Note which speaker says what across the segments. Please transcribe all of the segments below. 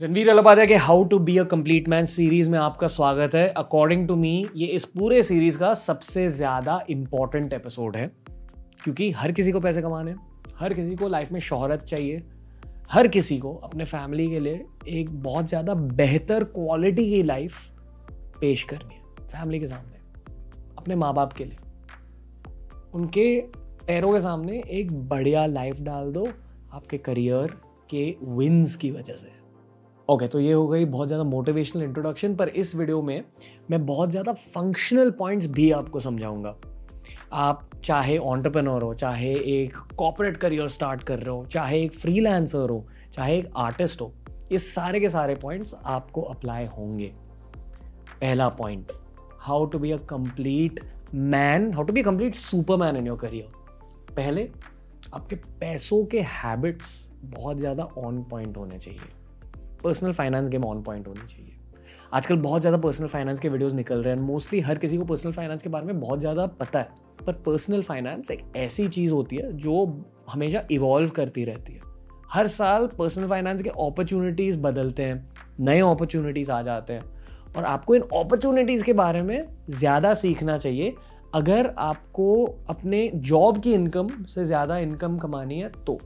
Speaker 1: रणवीर अलबाजा के how to be a complete man series में आपका स्वागत है। अकॉर्डिंग टू मी ये इस पूरे सीरीज़ का सबसे ज़्यादा इंपॉर्टेंट एपिसोड है। क्योंकि हर किसी को पैसे कमाने हर किसी को लाइफ में शोहरत चाहिए, हर किसी को अपने फैमिली के लिए एक बहुत ज़्यादा बेहतर क्वालिटी की लाइफ पेश करनी है फैमिली के सामने, अपने माँ बाप के लिए। उनके पैरों के सामने एक बढ़िया लाइफ डाल दो आपके करियर के विन्स की वजह से। ओके okay, तो ये हो गई बहुत ज़्यादा मोटिवेशनल इंट्रोडक्शन पर इस वीडियो में मैं बहुत ज़्यादा फंक्शनल पॉइंट्स भी आपको समझाऊँगा। आप चाहे ऑन्टरप्रेनोर हो चाहे एक कॉपरेट करियर स्टार्ट कर रहे हो चाहे एक फ्रीलांसर हो चाहे एक आर्टिस्ट हो ये सारे के सारे पॉइंट्स आपको अप्लाई होंगे। पहला point how to be a complete man how to be complete super man in your career पहले आपके पैसों के हैबिट्स बहुत ज़्यादा ऑन पॉइंट होने चाहिए। Personal finance game on point होनी चाहिए। आजकल बहुत ज़्यादा पर्सनल फाइनेंस के वीडियोस निकल रहे हैं मोस्टली हर किसी को पर्सनल फाइनेंस के बारे में बहुत ज़्यादा पता है। पर पर्सनल फाइनेंस एक ऐसी चीज़ होती है जो हमेशा इवॉल्व करती रहती है। हर साल पर्सनल फाइनेंस के अपॉर्चुनिटीज़ बदलते हैं, नए अपॉर्चुनिटीज़ आ जाते हैं। और आपको इन अपॉर्चुनिटीज़ के बारे में ज़्यादा सीखना चाहिए। अगर आपको अपने जॉब की इनकम से ज़्यादा इनकम कमानी है तो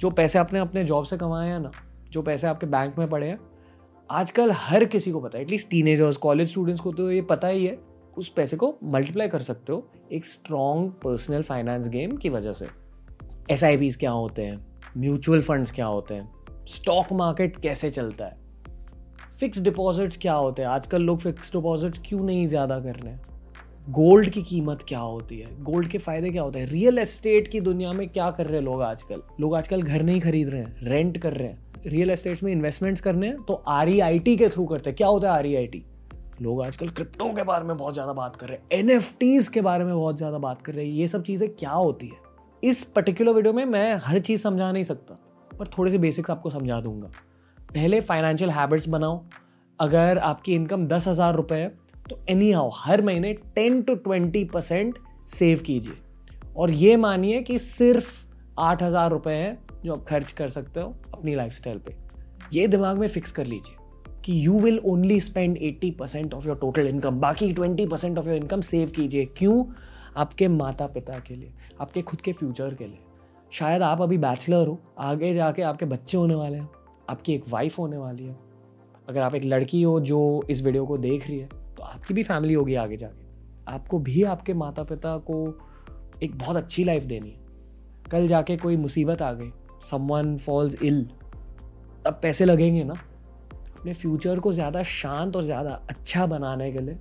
Speaker 1: जो पैसे आपने अपने जॉब से कमाए हैं ना जो पैसे आपके बैंक में पड़े हैं। आजकल हर किसी को पता है एटलीस्ट टीनेजर्स कॉलेज स्टूडेंट्स को तो ये पता ही है, उस पैसे को मल्टीप्लाई कर सकते हो एक स्ट्रॉन्ग पर्सनल फाइनेंस गेम की वजह से। एस क्या होते हैं? म्यूचुअल फंड्स क्या होते हैं? स्टॉक मार्केट कैसे चलता है? फिक्स डिपॉजिट्स क्या होते हैं? आजकल लोग फिक्स डिपॉजिट क्यों नहीं ज़्यादा कर रहे हैं? गोल्ड की कीमत क्या होती है? गोल्ड के फ़ायदे क्या होते हैं? रियल एस्टेट की दुनिया में क्या कर रहे हैं लोग आजकल? लोग आजकल घर नहीं खरीद रहे हैं रेंट कर रहे हैं। रियल एस्टेट्स में इन्वेस्टमेंट्स करने हैं तो आर e के थ्रू करते हैं। क्या होता है आर e लोग आजकल क्रिप्टो के बारे में बहुत ज़्यादा बात कर रहे हैं एन के बारे में बहुत ज़्यादा बात कर रहे हैं। ये सब चीज़ें क्या होती है? इस पर्टिकुलर वीडियो में मैं हर चीज़ समझा नहीं सकता, पर थोड़े से बेसिक्स आपको समझा दूँगा। पहले फाइनेंशियल हैबिट्स बनाओ। अगर आपकी इनकम दस हज़ार रुपये है तो एनी हाउ हर महीने ten to twenty percent save कीजिए। और ये मानिए कि सिर्फ़ आठ हज़ार रुपये है जो आप खर्च कर सकते हो अपनी लाइफ पे। ये दिमाग में फिक्स कर लीजिए कि you will only spend eighty percent of your total income बाकी twenty percent of your income save कीजिए। क्यों? आपके माता पिता के लिए, आपके खुद के फ्यूचर के लिए। शायद आप अभी बैचलर हो, आगे जाके आपके बच्चे होने वाले हैं, आपकी एक वाइफ होने वाली है। अगर आप एक लड़की हो जो इस वीडियो को देख रही है तो आपकी भी फैमिली होगी आगे जाके। आपको भी आपके माता पिता को एक बहुत अच्छी लाइफ देनी है। कल जाके कोई मुसीबत आ गई समवन फॉल्स इल तब पैसे लगेंगे ना। अपने फ्यूचर को ज़्यादा शांत और ज़्यादा अच्छा बनाने के लिए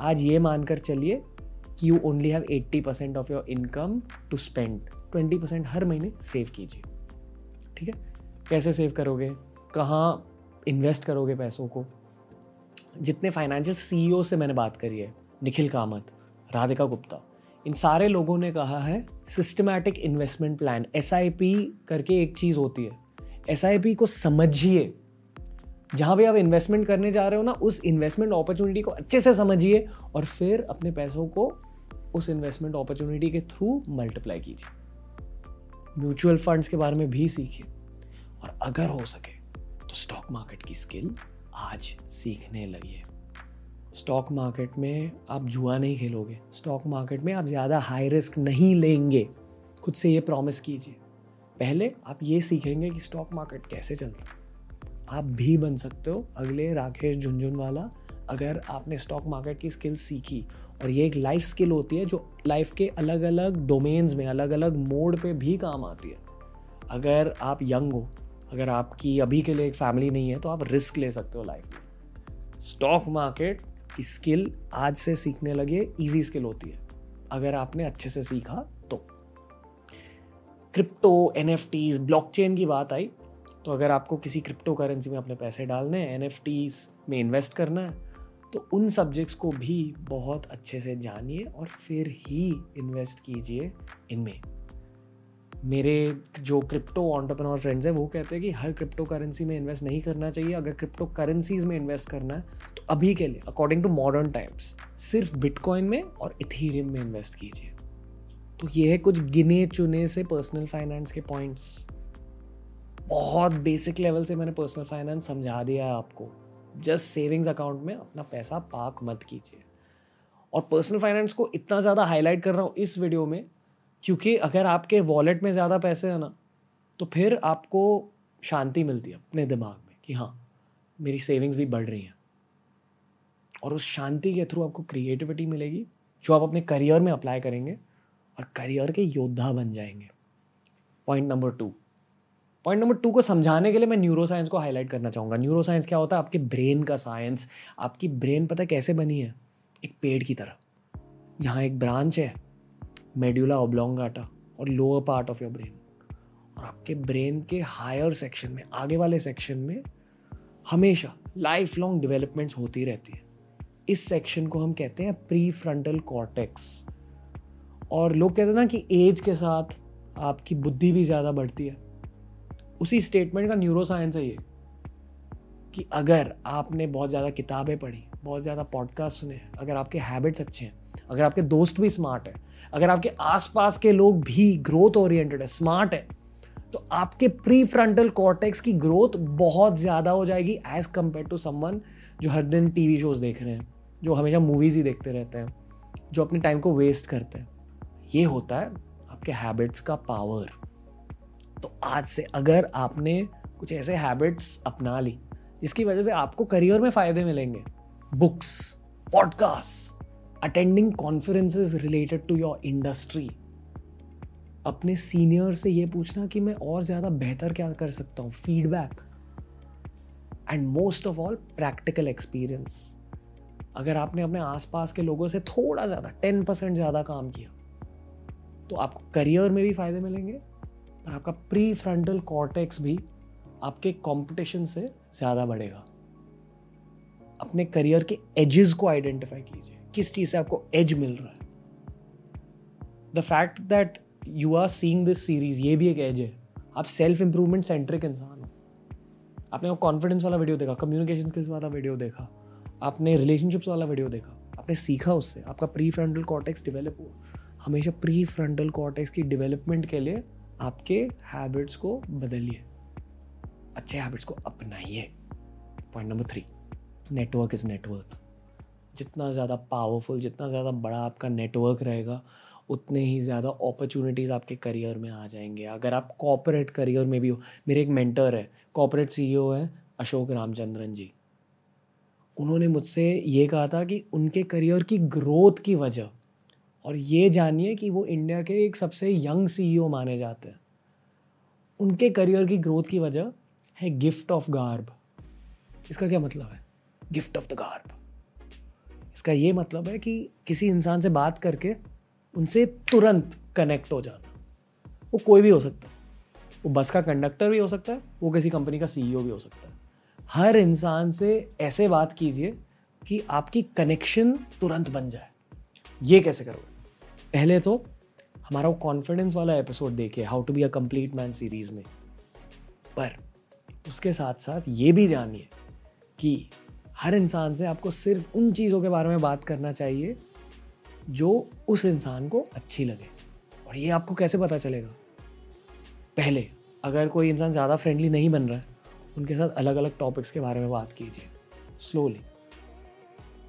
Speaker 1: आज ये मानकर चलिए कि you only have eighty percent of your income to spend twenty percent हर महीने सेव कीजिए। ठीक है? कैसे सेव करोगे, कहाँ इन्वेस्ट करोगे पैसों को? जितने फाइनेंशियल सीईओ से मैंने बात करी है, निखिल कामत, राधिका गुप्ता इन सारे लोगों ने कहा है सिस्टमैटिक इन्वेस्टमेंट प्लान एसआईपी करके एक चीज़ होती है। एसआईपी को समझिए। जहाँ भी आप इन्वेस्टमेंट करने जा रहे हो ना, उस इन्वेस्टमेंट अपॉर्चुनिटी को अच्छे से समझिए और फिर अपने पैसों को उस इन्वेस्टमेंट अपॉर्चुनिटी के थ्रू मल्टीप्लाई कीजिए। म्यूचुअल फंड्स के बारे में भी सीखिए। और अगर हो सके तो स्टॉक मार्केट की स्किल आज सीखने लगिए स्टॉक मार्केट में आप जुआ नहीं खेलोगे। स्टॉक मार्केट में आप ज़्यादा हाई रिस्क नहीं लेंगे। खुद से ये प्रॉमिस कीजिए। पहले आप ये सीखेंगे कि स्टॉक मार्केट कैसे चलता है। आप भी बन सकते हो। अगले राकेश झुंझुनवाला, अगर आपने स्टॉक मार्केट की स्किल सीखी, और ये एक लाइफ स्किल होती है जो लाइफ के अलग अलग डोमेन्स में अलग अलग मोड पे भी काम आती है। अगर आप यंग हो, अगर आपकी अभी के लिए एक फैमिली नहीं है तो आप रिस्क ले सकते हो लाइफ में। स्टॉक मार्केट स्किल आज से सीखने लगे इजी स्किल होती है। अगर आपने अच्छे से सीखा तो। क्रिप्टो एन ब्लॉकचेन की बात आई तो अगर आपको किसी क्रिप्टो करेंसी में अपने पैसे डालने हैं एन में इन्वेस्ट करना है तो उन सब्जेक्ट्स को भी बहुत अच्छे से जानिए और फिर ही इन्वेस्ट कीजिए इनमें। मेरे जो क्रिप्टो ऑन्टरप्रनोर फ्रेंड्स हैं, वो कहते हैं कि हर क्रिप्टो करेंसी में इन्वेस्ट नहीं करना चाहिए। अगर क्रिप्टो करेंसीज में इन्वेस्ट करना है तो अभी के लिए अकॉर्डिंग टू मॉडर्न टाइम्स सिर्फ़ बिटकॉइन में और इथीरियम में इन्वेस्ट कीजिए। तो ये है कुछ गिने चुने से पर्सनल फाइनेंस के पॉइंट्स बहुत बेसिक लेवल से मैंने पर्सनल फाइनेंस समझा दिया है आपको। जस्ट सेविंग्स अकाउंट में अपना पैसा पाक मत कीजिए। और पर्सनल फाइनेंस को इतना ज़्यादा हाईलाइट कर रहा हूँ इस वीडियो में क्योंकि अगर आपके वॉलेट में ज़्यादा पैसे हैं ना तो फिर आपको शांति मिलती है अपने दिमाग में कि हाँ मेरी सेविंग्स भी बढ़ रही हैं। और उस शांति के थ्रू आपको क्रिएटिविटी मिलेगी, जो आप अपने करियर में अप्लाई करेंगे और करियर के योद्धा बन जाएँगे। Point number two point number two को समझाने के लिए मैं न्यूरो साइंस को हाईलाइट करना चाहूँगा। न्यूरो साइंस क्या होता है? आपके ब्रेन का साइंस आपकी ब्रेन पता कैसे बनी है? एक पेड़ की तरह। यहाँ एक ब्रांच है। मेड्यूला ओब्लोंगाटा और lower part of your brain और आपके ब्रेन के हायर सेक्शन में, आगे वाले सेक्शन में हमेशा लाइफ लॉन्ग डेवलपमेंट्स होती रहती है। इस सेक्शन को हम कहते हैं प्री फ्रंटल कॉर्टेक्स और लोग कहते हैं ना कि एज के साथ आपकी बुद्धि भी ज़्यादा बढ़ती है। उसी स्टेटमेंट का न्यूरो साइंस है ये, कि अगर आपने बहुत ज़्यादा किताबें पढ़ी, बहुत ज़्यादा पॉडकास्ट सुने, अगर आपके हैबिट्स अच्छे हैं अगर आपके दोस्त भी स्मार्ट है, अगर आपके आसपास के लोग भी ग्रोथ ओरिएंटेड है स्मार्ट है तो आपके प्री फ्रंटल कॉर्टेक्स की ग्रोथ बहुत ज़्यादा हो जाएगी एज कंपेयर टू समवन जो हर दिन टीवी शोज़ देख रहे हैं, जो हमेशा मूवीज़ ही देखते रहते हैं, जो अपने टाइम को वेस्ट करते हैं। ये होता है आपके हैबिट्स का पावर तो आज से अगर आपने कुछ ऐसे हैबिट्स अपना ली, जिसकी वजह से आपको करियर में फ़ायदे मिलेंगे books podcast attending conferences related to your industry अपने सीनियर से ये पूछना कि मैं और ज़्यादा बेहतर क्या कर सकता हूँ? Feedback and most of all practical experience अगर आपने अपने आसपास के लोगों से थोड़ा ज़्यादा टेन परसेंट ज़्यादा काम किया तो आपको करियर में भी फ़ायदे मिलेंगे और आपका प्री फ्रंटल कॉर्टेक्स भी आपके कंपटीशन से ज़्यादा बढ़ेगा। अपने करियर के एजेस को आइडेंटिफाई कीजिए। किस चीज़ से आपको एज मिल रहा है? The fact that you are seeing this series ये भी एक एज है। आप सेल्फ इंप्रूवमेंट सेंट्रिक इंसान हो। आपने वो कॉन्फिडेंस वाला वीडियो देखा कम्युनिकेशन स्किल्स वाला वीडियो देखा, आपने रिलेशनशिप्स वाला वीडियो देखा, आपने सीखा उससे, आपका प्री फ्रंटल कॉर्टेक्स डिवेलप हुआ। हमेशा प्री फ्रंटल कॉर्टेक्स की डेवलपमेंट के लिए आपके हैबिट्स को बदलिए। अच्छे हैबिट्स को अपनाइए। Point number three network is network जितना ज़्यादा पावरफुल जितना ज़्यादा बड़ा आपका नेटवर्क रहेगा, उतने ही ज़्यादा अपॉर्चुनिटीज़ आपके करियर में आ जाएँगे। अगर आप कॉपोरेट करियर में भी हो, मेरे एक मेंटर है कॉपोरेट सीईओ है अशोक रामचंद्रन जी। उन्होंने मुझसे ये कहा था कि उनके करियर की ग्रोथ की वजह, और ये जानिए कि वो इंडिया के एक सबसे यंग सीईओ माने जाते हैं। उनके करियर की ग्रोथ की वजह है गिफ्ट ऑफ़ गार्ब इसका क्या मतलब है? गिफ्ट ऑफ़ द गार्ब इसका ये मतलब है कि किसी इंसान से बात करके उनसे तुरंत कनेक्ट हो जाना। वो कोई भी हो सकता है। वो बस का कंडक्टर भी हो सकता है, वो किसी कंपनी का सीईओ भी हो सकता है। हर इंसान से ऐसे बात कीजिए कि आपकी कनेक्शन तुरंत बन जाए। ये कैसे करोगे? पहले तो हमारा वो कॉन्फिडेंस वाला एपिसोड देखिए how to be a complete man series में। पर उसके साथ साथ ये भी जानिए कि हर इंसान से आपको सिर्फ़ उन चीज़ों के बारे में बात करना चाहिए जो उस इंसान को अच्छी लगे। और ये आपको कैसे पता चलेगा? पहले, अगर कोई इंसान ज़्यादा फ्रेंडली नहीं बन रहा है, उनके साथ अलग अलग टॉपिक्स के बारे में बात कीजिए। स्लोली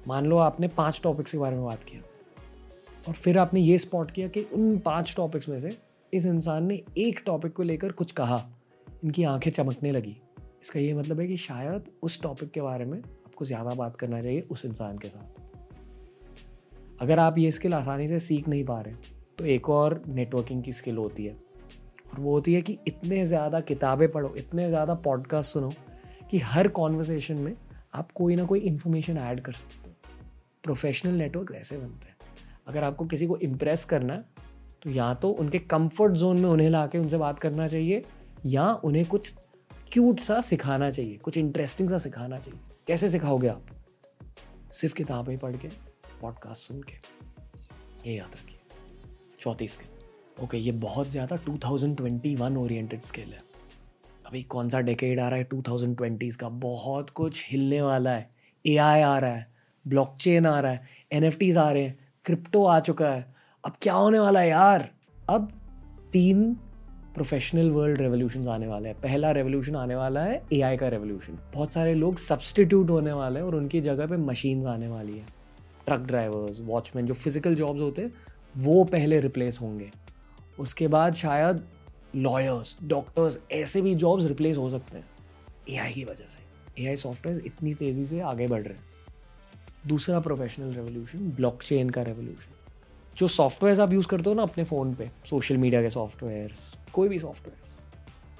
Speaker 1: मान लो आपने पाँच टॉपिक्स के बारे में बात किया। और फिर आपने ये स्पॉट किया कि उन पाँच टॉपिक्स में से इस इंसान ने एक टॉपिक को लेकर कुछ कहा। इनकी आँखें चमकने लगी। इसका ये मतलब है कि शायद उस टॉपिक के बारे में आपको ज़्यादा बात करना चाहिए उस इंसान के साथ। अगर आप ये स्किल आसानी से सीख नहीं पा रहे तो एक और नेटवर्किंग की स्किल होती है। और वो होती है कि इतने ज़्यादा किताबें पढ़ो, इतने ज़्यादा पॉडकास्ट सुनो कि हर कॉन्वर्सेशन में आप कोई ना कोई इन्फॉर्मेशन ऐड कर सकते हो। प्रोफेशनल नेटवर्क ऐसे बनते हैं। अगर आपको किसी को इम्प्रेस करना है तो या तो उनके कंफर्ट जोन में उन्हें ला के उनसे बात करना चाहिए, या उन्हें कुछ क्यूट सा सिखाना चाहिए, कुछ इंटरेस्टिंग सा सिखाना चाहिए। कैसे सिखाओगे आप? सिर्फ़ किताबें पढ़ के पॉडकास्ट सुन के, ये याद रखिए। चौथी स्किल ओके ये बहुत ज़्यादा 2021 ओरिएंटेड स्केल है। अभी कौन सा डेकेड आ रहा है? 2020s का बहुत कुछ हिलने वाला है। एआई आ रहा है ब्लॉकचेन आ रहा है एन आ रहे हैं क्रिप्टो आ चुका है। अब क्या होने वाला है यार? अब तीन प्रोफेशनल वर्ल्ड रेवोल्यूशन आने वाला है। पहला रेवोल्यूशन आने वाला है एआई का रेवोल्यूशन बहुत सारे लोग सब्सटीट्यूट होने वाले हैं और उनकी जगह पे मशीन्स आने वाली है। ट्रक ड्राइवर्स वॉचमैन जो फ़िज़िकल जॉब्स होते हैं, वो पहले रिप्लेस होंगे। उसके बाद शायद लॉयर्स डॉक्टर्स ऐसे भी जॉब्स रिप्लेस हो सकते हैं। एआई की वजह से। ए आई सॉफ्टवेयर इतनी तेज़ी से आगे बढ़ रहे हैं। दूसरा प्रोफेशनल रेवोल्यूशन ब्लॉकचेन का रेवोल्यूशन जो सॉफ्टवेयर आप यूज़ करते हो ना अपने फ़ोन पे सोशल मीडिया के सॉफ्टवेयर्स कोई भी सॉफ्टवेयर्स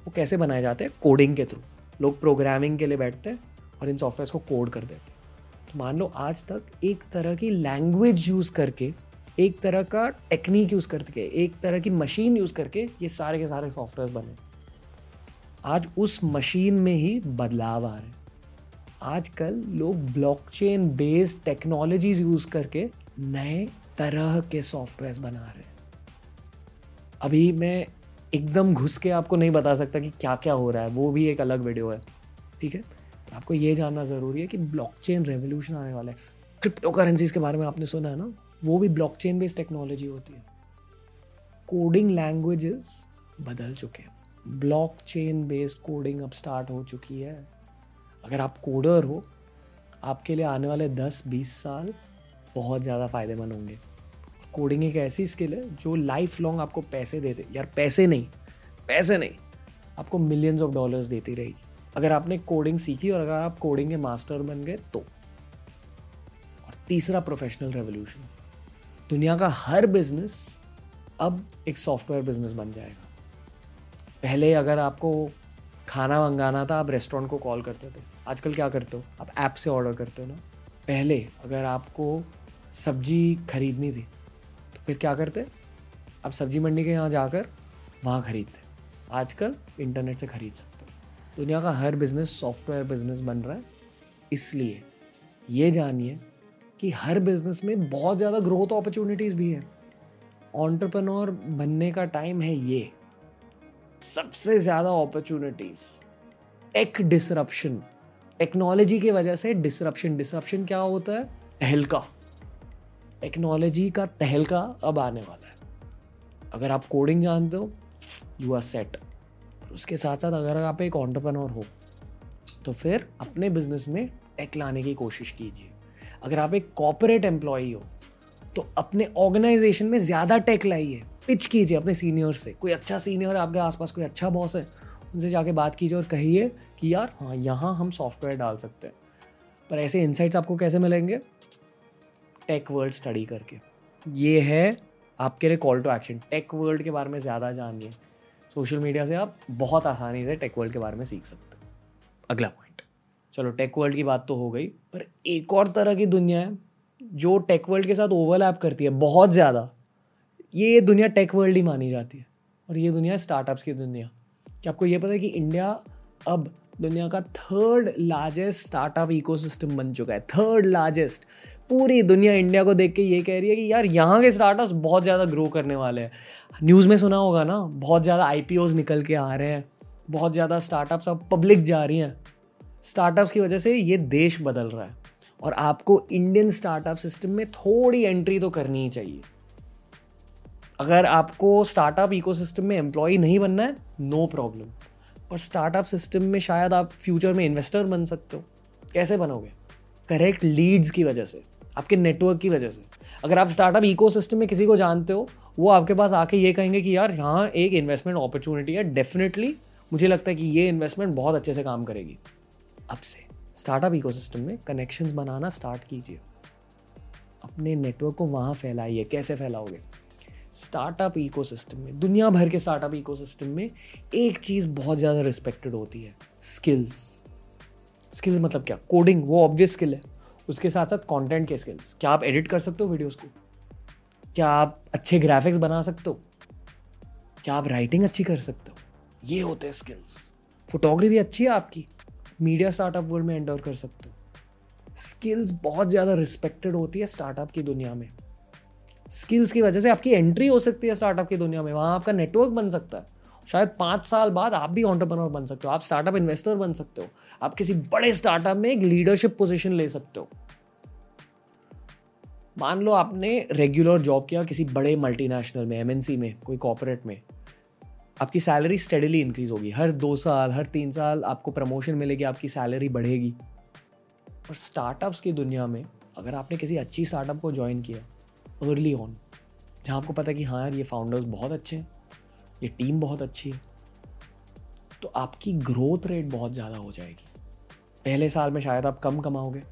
Speaker 1: वो कैसे बनाए जाते हैं? कोडिंग के थ्रू लोग प्रोग्रामिंग के लिए बैठते हैं और इन सॉफ्टवेयर्स को कोड कर देते हैं। तो मान लो आज तक एक तरह की लैंग्वेज यूज़ करके, एक तरह का टेक्निक यूज़ करके, एक तरह की मशीन यूज़ करके ये सारे के सारे सॉफ्टवेयर बने। आज उस मशीन में ही बदलाव आ रहे हैं। आजकल लोग ब्लॉकचेन बेस्ड टेक्नोलॉजीज़ यूज़ करके नए तरह के सॉफ्टवेयर बना रहे हैं। अभी मैं एकदम घुस के आपको नहीं बता सकता कि क्या क्या हो रहा है, वो भी एक अलग वीडियो है, ठीक है? आपको ये जानना ज़रूरी है कि ब्लॉकचेन रेवोल्यूशन आने वाला है। क्रिप्टो करेंसीज के बारे में आपने सुना है ना? वो भी ब्लॉकचेन बेस्ड टेक्नोलॉजी होती है। कोडिंग लैंग्वेजेस बदल चुके हैं। ब्लॉकचेन बेस्ड कोडिंग अब स्टार्ट हो चुकी है। अगर आप कोडर हो, आपके लिए आने वाले 10-20 साल बहुत ज़्यादा फ़ायदेमंद होंगे। कोडिंग एक ऐसी स्किल है जो लाइफ लॉन्ग आपको पैसे देते, यार पैसे नहीं पैसे नहीं, आपको मिलियंस ऑफ़ डॉलर्स देती रहेगी। अगर आपने कोडिंग सीखी और अगर आप कोडिंग के मास्टर बन गए तो। और तीसरा प्रोफेशनल रेवोल्यूशन दुनिया का हर बिज़नेस अब एक सॉफ्टवेयर बिज़नेस बन जाएगा। पहले अगर आपको खाना मंगाना था, आप रेस्टोरेंट को कॉल करते थे, आजकल क्या करते हो? आप ऐप से ऑर्डर करते हो ना। पहले अगर आपको सब्ज़ी खरीदनी थी। तो फिर क्या करते? आप सब्ज़ी मंडी के यहाँ जाकर वहाँ ख़रीदते। आजकल इंटरनेट से ख़रीद सकते हो। दुनिया का हर बिज़नेस सॉफ्टवेयर बिज़नेस बन रहा है। इसलिए ये जानिए कि हर बिज़नेस में बहुत ज़्यादा ग्रोथ अपॉर्चुनिटीज़ भी है। ऑन्टरप्रनोर बनने का टाइम है ये। सबसे ज़्यादा अपॉर्चुनिटीज़ टेक डिसरप्शन टेक्नोलॉजी की वजह से डिसरप्शन डिसरप्शन क्या होता है? तहलका टेक्नोलॉजी का तहलका अब आने वाला है। अगर आप कोडिंग जानते हो यू आर सेट उसके साथ साथ अगर आप एक ऑन्टरप्रनोर हो तो फिर अपने बिज़नेस में टेक लाने की कोशिश कीजिए। अगर आप एक कॉपोरेट एम्प्लॉई हो तो अपने ऑर्गेनाइजेशन में ज़्यादा टेक लाइए। पिच कीजिए अपने सीनियर से। कोई अच्छा सीनियर आपके आसपास, कोई अच्छा बॉस है, उनसे जाके बात कीजिए और कहिए कि यार हाँ यहाँ हम सॉफ्टवेयर डाल सकते हैं। पर ऐसे इंसाइट्स आपको कैसे मिलेंगे? टेक वर्ल्ड स्टडी करके। ये है आपके लिए call to action tech world के बारे में ज़्यादा जानिए। सोशल मीडिया से आप बहुत आसानी से टेक वर्ल्ड के बारे में सीख सकते हो। अगला पॉइंट चलो, टेक वर्ल्ड की बात तो हो गई, पर एक और तरह की दुनिया है, जो टेक वर्ल्ड के साथ ओवरलैप करती है बहुत ज़्यादा। ये दुनिया टेक वर्ल्ड ही मानी जाती है, और ये दुनिया स्टार्टअप्स की दुनिया। क्या आपको ये पता है कि इंडिया अब दुनिया का थर्ड लार्जेस्ट स्टार्टअप इकोसिस्टम बन चुका है। थर्ड लार्जेस्ट पूरी दुनिया इंडिया को देख के ये कह रही है कि यार यहाँ के स्टार्टअप्स बहुत ज़्यादा ग्रो करने वाले हैं। न्यूज़ में सुना होगा ना, बहुत ज़्यादा आई निकल के आ रहे हैं। बहुत ज़्यादा स्टार्टअप्स अब पब्लिक जा रही हैं। स्टार्टअप्स की वजह से ये देश बदल रहा है। और आपको इंडियन स्टार्टअप सिस्टम में थोड़ी एंट्री तो करनी ही चाहिए। अगर आपको स्टार्टअप इकोसिस्टम में एम्प्लॉय नहीं बनना है नो प्रॉब्लम और स्टार्टअप सिस्टम में शायद आप फ्यूचर में इन्वेस्टर बन सकते हो। कैसे बनोगे? करेक्ट लीड्स की वजह से। आपके नेटवर्क की वजह से। अगर आप स्टार्टअप इको में किसी को जानते हो, वो आपके पास आके ये कहेंगे कि यार, यहाँ एक इन्वेस्टमेंट अपॉर्चुनिटी है डेफिनेटली मुझे लगता है कि ये इन्वेस्टमेंट बहुत अच्छे से काम करेगी। अब से स्टार्टअप इको में कनेक्शंस बनाना स्टार्ट कीजिए। अपने नेटवर्क को वहाँ फैलाइए। कैसे फैलाओगे? स्टार्टअप इकोसिस्टम में, दुनिया भर के स्टार्टअप इकोसिस्टम में एक चीज़ बहुत ज़्यादा रिस्पेक्टेड होती है स्किल्स स्किल्स मतलब क्या? कोडिंग वो ऑब्वियस स्किल है। उसके साथ साथ कंटेंट के स्किल्स क्या आप एडिट कर सकते हो वीडियोस को? क्या आप अच्छे ग्राफिक्स बना सकते हो? क्या आप राइटिंग अच्छी कर सकते हो? ये होते हैं स्किल्स फोटोग्राफी अच्छी है आपकी। मीडिया स्टार्टअप वर्ल्ड में एंडोर कर सकते हो। स्किल्स बहुत ज़्यादा रिस्पेक्टेड होती है स्टार्टअप की दुनिया में। स्किल्स की वजह से आपकी एंट्री हो सकती है स्टार्टअप की दुनिया में। वहाँ आपका नेटवर्क बन सकता है। शायद पाँच साल बाद आप भी ऑन्टरप्रनोर बन सकते हो, आप स्टार्टअप इन्वेस्टर बन सकते हो, आप किसी बड़े स्टार्टअप में एक लीडरशिप पोजिशन ले सकते हो। मान लो आपने रेगुलर जॉब किया किसी बड़े मल्टीनेशनल में एमएनसी में, कोई कॉपोरेट में, आपकी सैलरी स्टडीली इंक्रीज होगी। हर दो साल, हर तीन साल आपको प्रमोशन मिलेगी, आपकी सैलरी बढ़ेगी। और स्टार्टअप्स की दुनिया में अगर आपने किसी अच्छी स्टार्टअप को ज्वाइन किया अर्ली ऑन जहाँ आपको पता है कि हाँ यार, ये फाउंडर्स बहुत अच्छे हैं ये टीम बहुत अच्छी है। तो आपकी ग्रोथ रेट बहुत ज़्यादा हो जाएगी। पहले साल में शायद आप कम कमाओगे,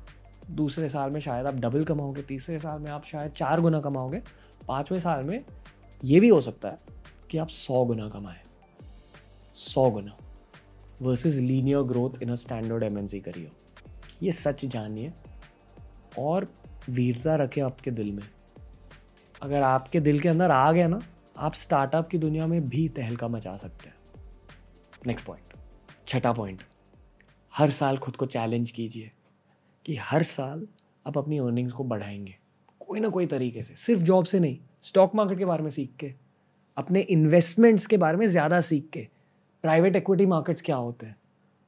Speaker 1: दूसरे साल में शायद आप डबल कमाओगे, तीसरे साल में आप शायद चार गुना कमाओगे, पाँचवें साल में ये भी हो सकता है कि आप सौ गुना कमाएँ। सौ गुना versus linear growth in a standard M career ये सच जानिए और वीरता रखे आपके दिल में। अगर आपके दिल के अंदर आ गया ना आप स्टार्टअप की दुनिया में भी तहलका मचा सकते हैं। नेक्स्ट पॉइंट छठा पॉइंट हर साल खुद को चैलेंज कीजिए कि हर साल आप अपनी अर्निंग्स को बढ़ाएँगे। कोई ना कोई तरीके से। सिर्फ़ जॉब से नहीं स्टॉक मार्केट के बारे में सीख के, अपने इन्वेस्टमेंट्स के बारे में ज़्यादा सीख के प्राइवेट इक्विटी मार्केट्स क्या होते हैं?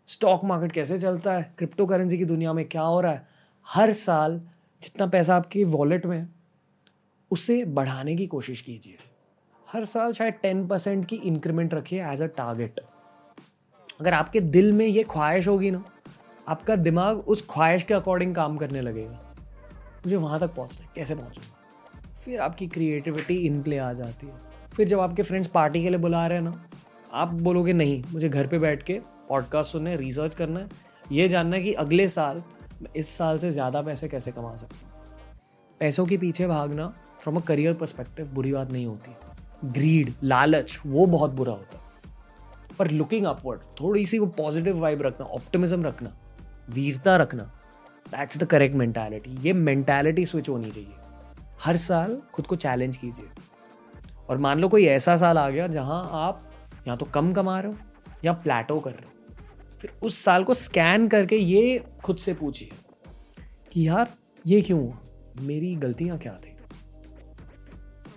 Speaker 1: स्टॉक मार्केट कैसे चलता है? क्रिप्टो करेंसी की दुनिया में क्या हो रहा है? हर साल जितना पैसा आपकी वॉलेट में है, उसे बढ़ाने की कोशिश कीजिए। हर साल शायद टेन परसेंट की इंक्रीमेंट रखिए एज अ टारगेट अगर आपके दिल में ये ख्वाहिश होगी ना, आपका दिमाग उस ख्वाहिश के अकॉर्डिंग काम करने लगेगा। मुझे वहाँ तक पहुँचना है। कैसे पहुँचूँगा फिर आपकी क्रिएटिविटी इन प्ले आ जाती है। फिर जब आपके फ्रेंड्स पार्टी के लिए बुला रहे हैं ना, आप बोलोगे, नहीं, मुझे घर पे बैठ के पॉडकास्ट सुनना है रिसर्च करना है। ये जानना है कि अगले साल मैं इस साल से ज़्यादा पैसे कैसे कमा सकता पैसों के पीछे भागना फ्रॉम अ करियर परस्पेक्टिव बुरी बात नहीं होती। ग्रीड लालच, वो बहुत बुरा होता है। पर लुकिंग अपवर्ड थोड़ी सी वो पॉजिटिव वाइब रखना ऑप्टिमिज्म रखना, वीरता रखना दैट्स द करेक्ट मेंटालिटी ये मेंटालिटी स्विच होनी चाहिए। हर साल खुद को चैलेंज कीजिए। और मान लो कोई ऐसा साल आ गया जहाँ आप या तो कम कमा रहे हो या प्लेटो कर रहे हो। फिर उस साल को स्कैन करके ये खुद से पूछिए कि यार, ये क्यों हुआ? मेरी गलतियाँ क्या थी?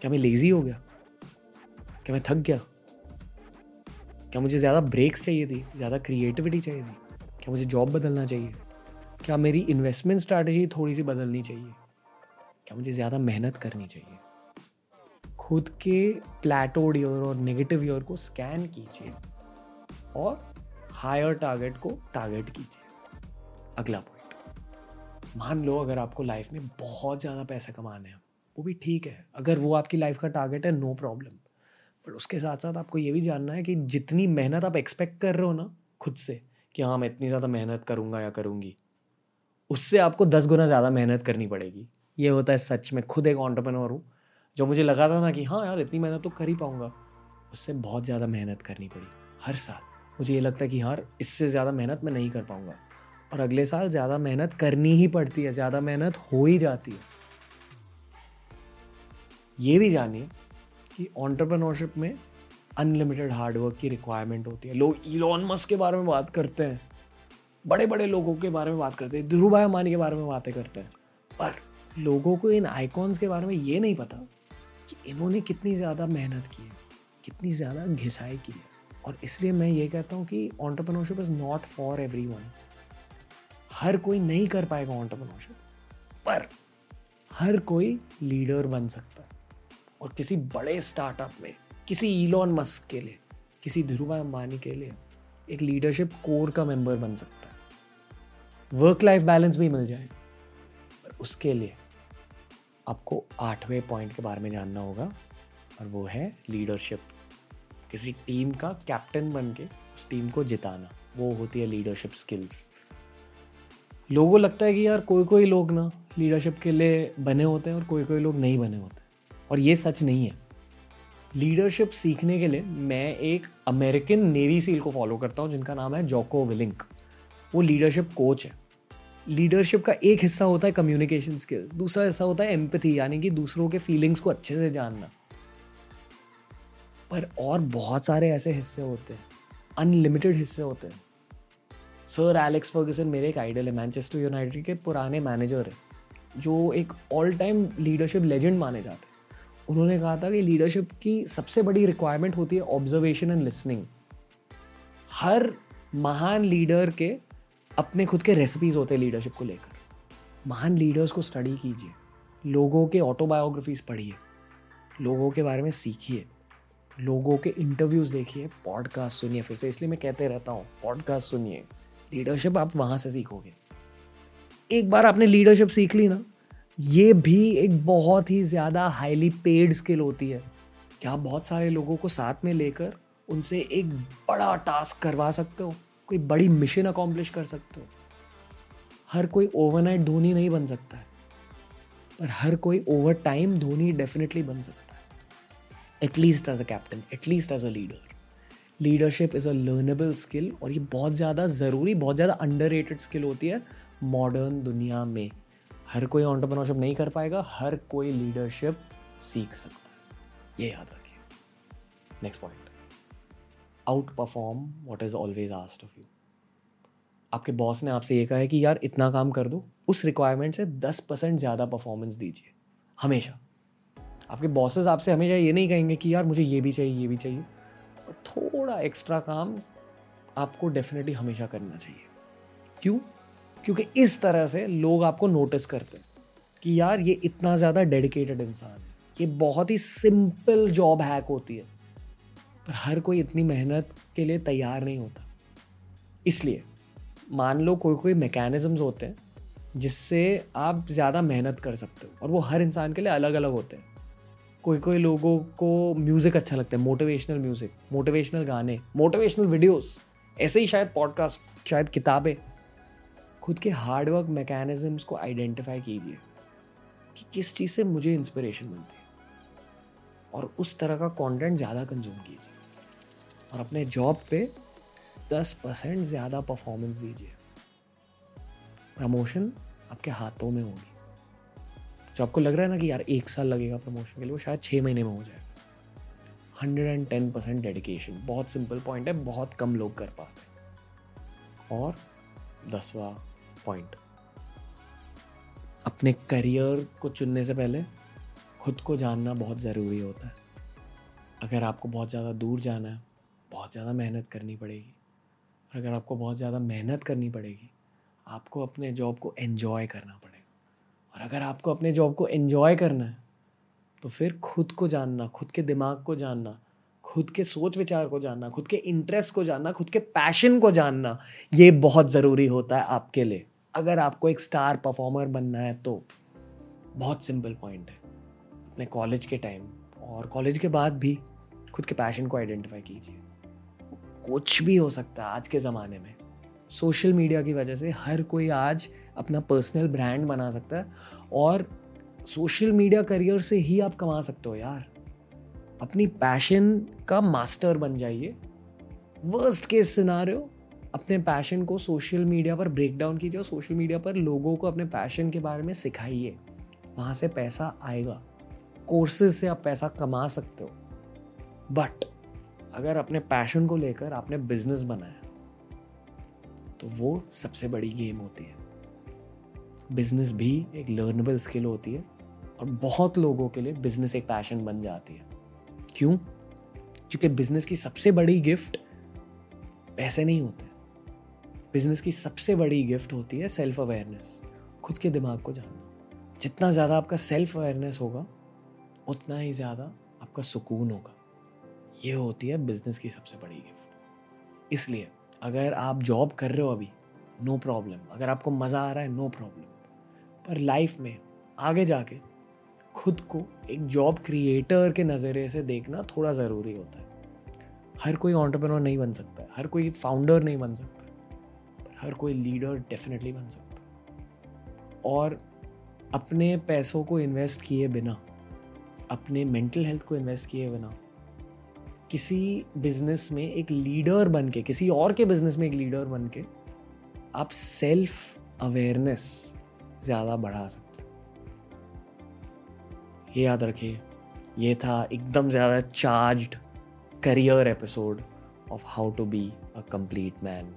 Speaker 1: क्या मैं लेजी हो गया? क्या मैं थक गया। क्या मुझे ज़्यादा ब्रेक्स चाहिए थी? ज़्यादा क्रिएटिविटी चाहिए थी? क्या मुझे जॉब बदलना चाहिए? क्या मेरी इन्वेस्टमेंट स्ट्रैटेजी थोड़ी सी बदलनी चाहिए? क्या मुझे ज़्यादा मेहनत करनी चाहिए? खुद के प्लेटोड ईयर और नेगेटिव ईयर को स्कैन कीजिए और हायर टारगेट को टारगेट कीजिए। अगला पॉइंट मान लो अगर आपको लाइफ में बहुत ज़्यादा पैसे कमाने हैं, वो भी ठीक है। अगर वो आपकी लाइफ का टारगेट है नो प्रॉब्लम बट उसके साथ साथ आपको ये भी जानना है कि जितनी मेहनत आप एक्सपेक्ट कर रहे हो ना, खुद से, कि हाँ मैं इतनी ज़्यादा मेहनत करूँगा या करूँगी, उससे आपको दस गुना ज़्यादा मेहनत करनी पड़ेगी। ये होता है सच। में खुद एक ऑन्टरप्रनोर हूँ, जो मुझे लगा था ना कि हाँ यार, इतनी मेहनत तो कर ही पाऊँगा। उससे बहुत ज़्यादा मेहनत करनी पड़ी, हर साल। मुझे ये लगता है कि यार, इससे ज़्यादा मेहनत मैं नहीं कर पाऊँगा। और अगले साल ज़्यादा मेहनत करनी ही पड़ती है, ज़्यादा मेहनत हो ही जाती है। ये भी जानिए कि ऑन्टरप्रनोरशिप में अनलिमिटेड हार्डवर्क की रिक्वायरमेंट होती है। लोग इलॉन मस्क के बारे में बात करते हैं। बड़े बड़े लोगों के बारे में बात करते हैं। ध्रुव भाई के बारे में बातें करते हैं। पर लोगों को इन आइकॉन्स के बारे में ये नहीं पता कि इन्होंने कितनी ज़्यादा मेहनत की है, कितनी ज़्यादा घिसाई की है। और इसलिए मैं ये कहता हूँ कि entrepreneurship is not for every हर कोई नहीं कर पाएगा ऑन्टरप्रनोरशिप पर हर कोई लीडर बन सकता और किसी बड़े स्टार्टअप में, किसी ईलॉन मस्क के लिए, किसी ध्रुवा अंबानी के लिए एक लीडरशिप कोर का मेंबर बन सकता है। वर्क लाइफ बैलेंस भी मिल जाए। पर उसके लिए आपको आठवें पॉइंट के बारे में जानना होगा और वो है लीडरशिप किसी टीम का कैप्टन बन के उस टीम को जिताना, वो होती है लीडरशिप स्किल्स लोगों लगता है कि यार कोई कोई लोग ना लीडरशिप के लिए बने होते हैं और कोई कोई लोग नहीं बने होते। और ये सच नहीं है। लीडरशिप सीखने के लिए मैं एक अमेरिकन नेवी सील को फॉलो करता हूँ, जिनका नाम है जॉको विलिंक वो लीडरशिप कोच है। लीडरशिप का एक हिस्सा होता है कम्युनिकेशन स्किल्स दूसरा हिस्सा होता है एम्पथी यानी कि दूसरों के फीलिंग्स को अच्छे से जानना। पर और बहुत सारे ऐसे हिस्से होते हैं अनलिमिटेड हिस्से होते हैं। सर एलेक्स फर्गसन मेरे एक आइडल है मैनचेस्टर यूनाइटेड के पुराने मैनेजर है, जो एक ऑल टाइम लीडरशिप लेजेंड माने जाते हैं। उन्होंने कहा था कि लीडरशिप की सबसे बड़ी रिक्वायरमेंट होती है ऑब्जर्वेशन एंड लिसनिंग हर महान लीडर के अपने खुद के रेसिपीज़ होते हैं लीडरशिप को लेकर। महान लीडर्स को स्टडी कीजिए। लोगों के ऑटोबायोग्राफीज पढ़िए। लोगों के बारे में सीखिए। लोगों के इंटरव्यूज़ देखिए। पॉडकास्ट सुनिए। फिर से इसलिए मैं कहते रहता हूँ पॉडकास्ट सुनिए। लीडरशिप आप वहाँ से सीखोगे। एक बार आपने लीडरशिप सीख ली ना ये भी एक बहुत ही ज़्यादा हाईली पेड स्किल होती है। क्या आप बहुत सारे लोगों को साथ में लेकर उनसे एक बड़ा टास्क करवा सकते हो? कोई बड़ी मिशन अकॉम्प्लिश कर सकते हो? हर कोई ओवरनाइट धोनी नहीं बन सकता है। पर हर कोई ओवर टाइम धोनी डेफिनेटली बन सकता है। At least as a captain at least as a leader leadership is a learnable skill और ये बहुत ज़्यादा ज़रूरी, बहुत ज़्यादा अंडर स्किल होती है मॉडर्न दुनिया में। हर कोई ऑन्टरप्रनोरशिप नहीं कर पाएगा, हर कोई लीडरशिप सीख सकता है। ये याद रखिए। Next point outperform what is always asked of you आपके बॉस ने आपसे ये कहा है कि यार, इतना काम कर दो, उस रिक्वायरमेंट से दस परसेंट ज़्यादा परफॉर्मेंस दीजिए। हमेशा। आपके बॉसेस आपसे हमेशा ये नहीं कहेंगे कि यार, मुझे ये भी चाहिए, ये भी चाहिए। और थोड़ा एक्स्ट्रा काम आपको डेफिनेटली हमेशा करना चाहिए। क्यों? क्योंकि इस तरह से लोग आपको नोटिस करते हैं कि यार, ये इतना ज़्यादा डेडिकेटेड इंसान है। ये बहुत ही सिंपल जॉब हैक होती है। पर हर कोई इतनी मेहनत के लिए तैयार नहीं होता। इसलिए मान लो कोई कोई मैकेनिज़म्स होते हैं जिससे आप ज़्यादा मेहनत कर सकते हो और वो हर इंसान के लिए अलग अलग होते हैं। कोई कोई लोगों को म्यूज़िक अच्छा लगता है मोटिवेशनल म्यूज़िक मोटिवेशनल गाने मोटिवेशनल वीडियोस ऐसे ही शायद पॉडकास्ट शायद किताबें खुद के हार्डवर्क मैकेनिज़म्स को आइडेंटिफाई कीजिए कि किस चीज़ से मुझे इंस्पिरेशन मिलती है। और उस तरह का कंटेंट ज़्यादा कंज्यूम कीजिए। और अपने जॉब पे दस परसेंट ज़्यादा परफॉर्मेंस दीजिए। प्रमोशन आपके हाथों में होगी। जो आपको लग रहा है ना कि यार एक साल लगेगा प्रमोशन के लिए, वो शायद छः महीने में हो जाएगा hundred and ten percent dedication बहुत सिंपल पॉइंट है, बहुत कम लोग कर पाते। हैं और दसवा पॉइंट अपने करियर को चुनने से पहले खुद को जानना बहुत ज़रूरी होता है। अगर आपको बहुत ज़्यादा दूर जाना है, बहुत ज़्यादा मेहनत करनी पड़ेगी। और अगर आपको बहुत ज़्यादा मेहनत करनी पड़ेगी, आपको अपने जॉब को एन्जॉय करना पड़ेगा। और अगर आपको अपने जॉब को एन्जॉय करना है तो फिर खुद को जानना, खुद के दिमाग को जानना, खुद के सोच विचार को जानना, खुद के इंटरेस्ट को जानना, खुद के पैशन को जानना, ये बहुत ज़रूरी होता है आपके लिए। अगर आपको एक स्टार परफॉर्मर बनना है तो बहुत सिंपल पॉइंट है। अपने कॉलेज के टाइम और कॉलेज के बाद भी खुद के पैशन को आइडेंटिफाई कीजिए। कुछ भी हो सकता है आज के ज़माने में। सोशल मीडिया की वजह से हर कोई आज अपना पर्सनल ब्रांड बना सकता है और सोशल मीडिया करियर से ही आप कमा सकते हो यार। अपनी पैशन का मास्टर बन जाइए। वर्स्ट केस सिनारियो अपने पैशन को सोशल मीडिया पर ब्रेक डाउन कीजिए और सोशल मीडिया पर लोगों को अपने पैशन के बारे में सिखाइए। वहाँ से पैसा आएगा। कोर्सेज से आप पैसा कमा सकते हो। बट अगर अपने पैशन को लेकर आपने बिज़नेस बनाया तो वो सबसे बड़ी गेम होती है। बिज़नेस भी एक लर्नेबल स्किल होती है और बहुत लोगों के लिए बिज़नेस एक पैशन बन जाती है। क्यों? क्योंकि बिज़नेस की सबसे बड़ी गिफ्ट पैसे नहीं होते। बिज़नेस की सबसे बड़ी गिफ्ट होती है सेल्फ अवेयरनेस खुद के दिमाग को जानना। जितना ज़्यादा आपका सेल्फ अवेयरनेस होगा, उतना ही ज़्यादा आपका सुकून होगा। ये होती है बिज़नेस की सबसे बड़ी गिफ्ट। इसलिए अगर आप जॉब कर रहे हो अभी नो no प्रॉब्लम अगर आपको मज़ा आ रहा है नो no प्रॉब्लम पर लाइफ में आगे जाके खुद को एक जॉब क्रिएटर के नज़रिए से देखना थोड़ा ज़रूरी होता है। हर कोई ऑन्टरप्रेन्योर नहीं बन सकता है, हर कोई फाउंडर नहीं बन सकता। हर कोई लीडर डेफिनेटली बन सकता और अपने पैसों को इन्वेस्ट किए बिना, अपने मेंटल हेल्थ को इन्वेस्ट किए बिना, किसी बिज़नेस में एक लीडर बन के किसी और के बिज़नेस में एक लीडर बन के आप सेल्फ अवेयरनेस ज़्यादा बढ़ा सकते ये याद रखिए, ये था एकदम ज़्यादा charged career episode of how to be a complete man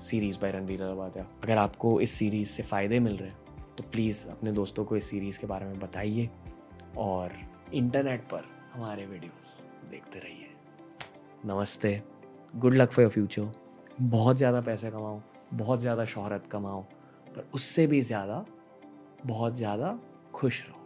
Speaker 1: series by Ranveer Allahbadia अगर आपको इस सीरीज़ से फ़ायदे मिल रहे हैं तो प्लीज़ अपने दोस्तों को इस सीरीज़ के बारे में बताइए और इंटरनेट पर हमारे वीडियोस देखते रहिए। नमस्ते। Good luck for your future बहुत ज़्यादा पैसे कमाओ, बहुत ज़्यादा शोहरत कमाओ, पर उससे भी ज़्यादा, बहुत ज़्यादा खुश रहो।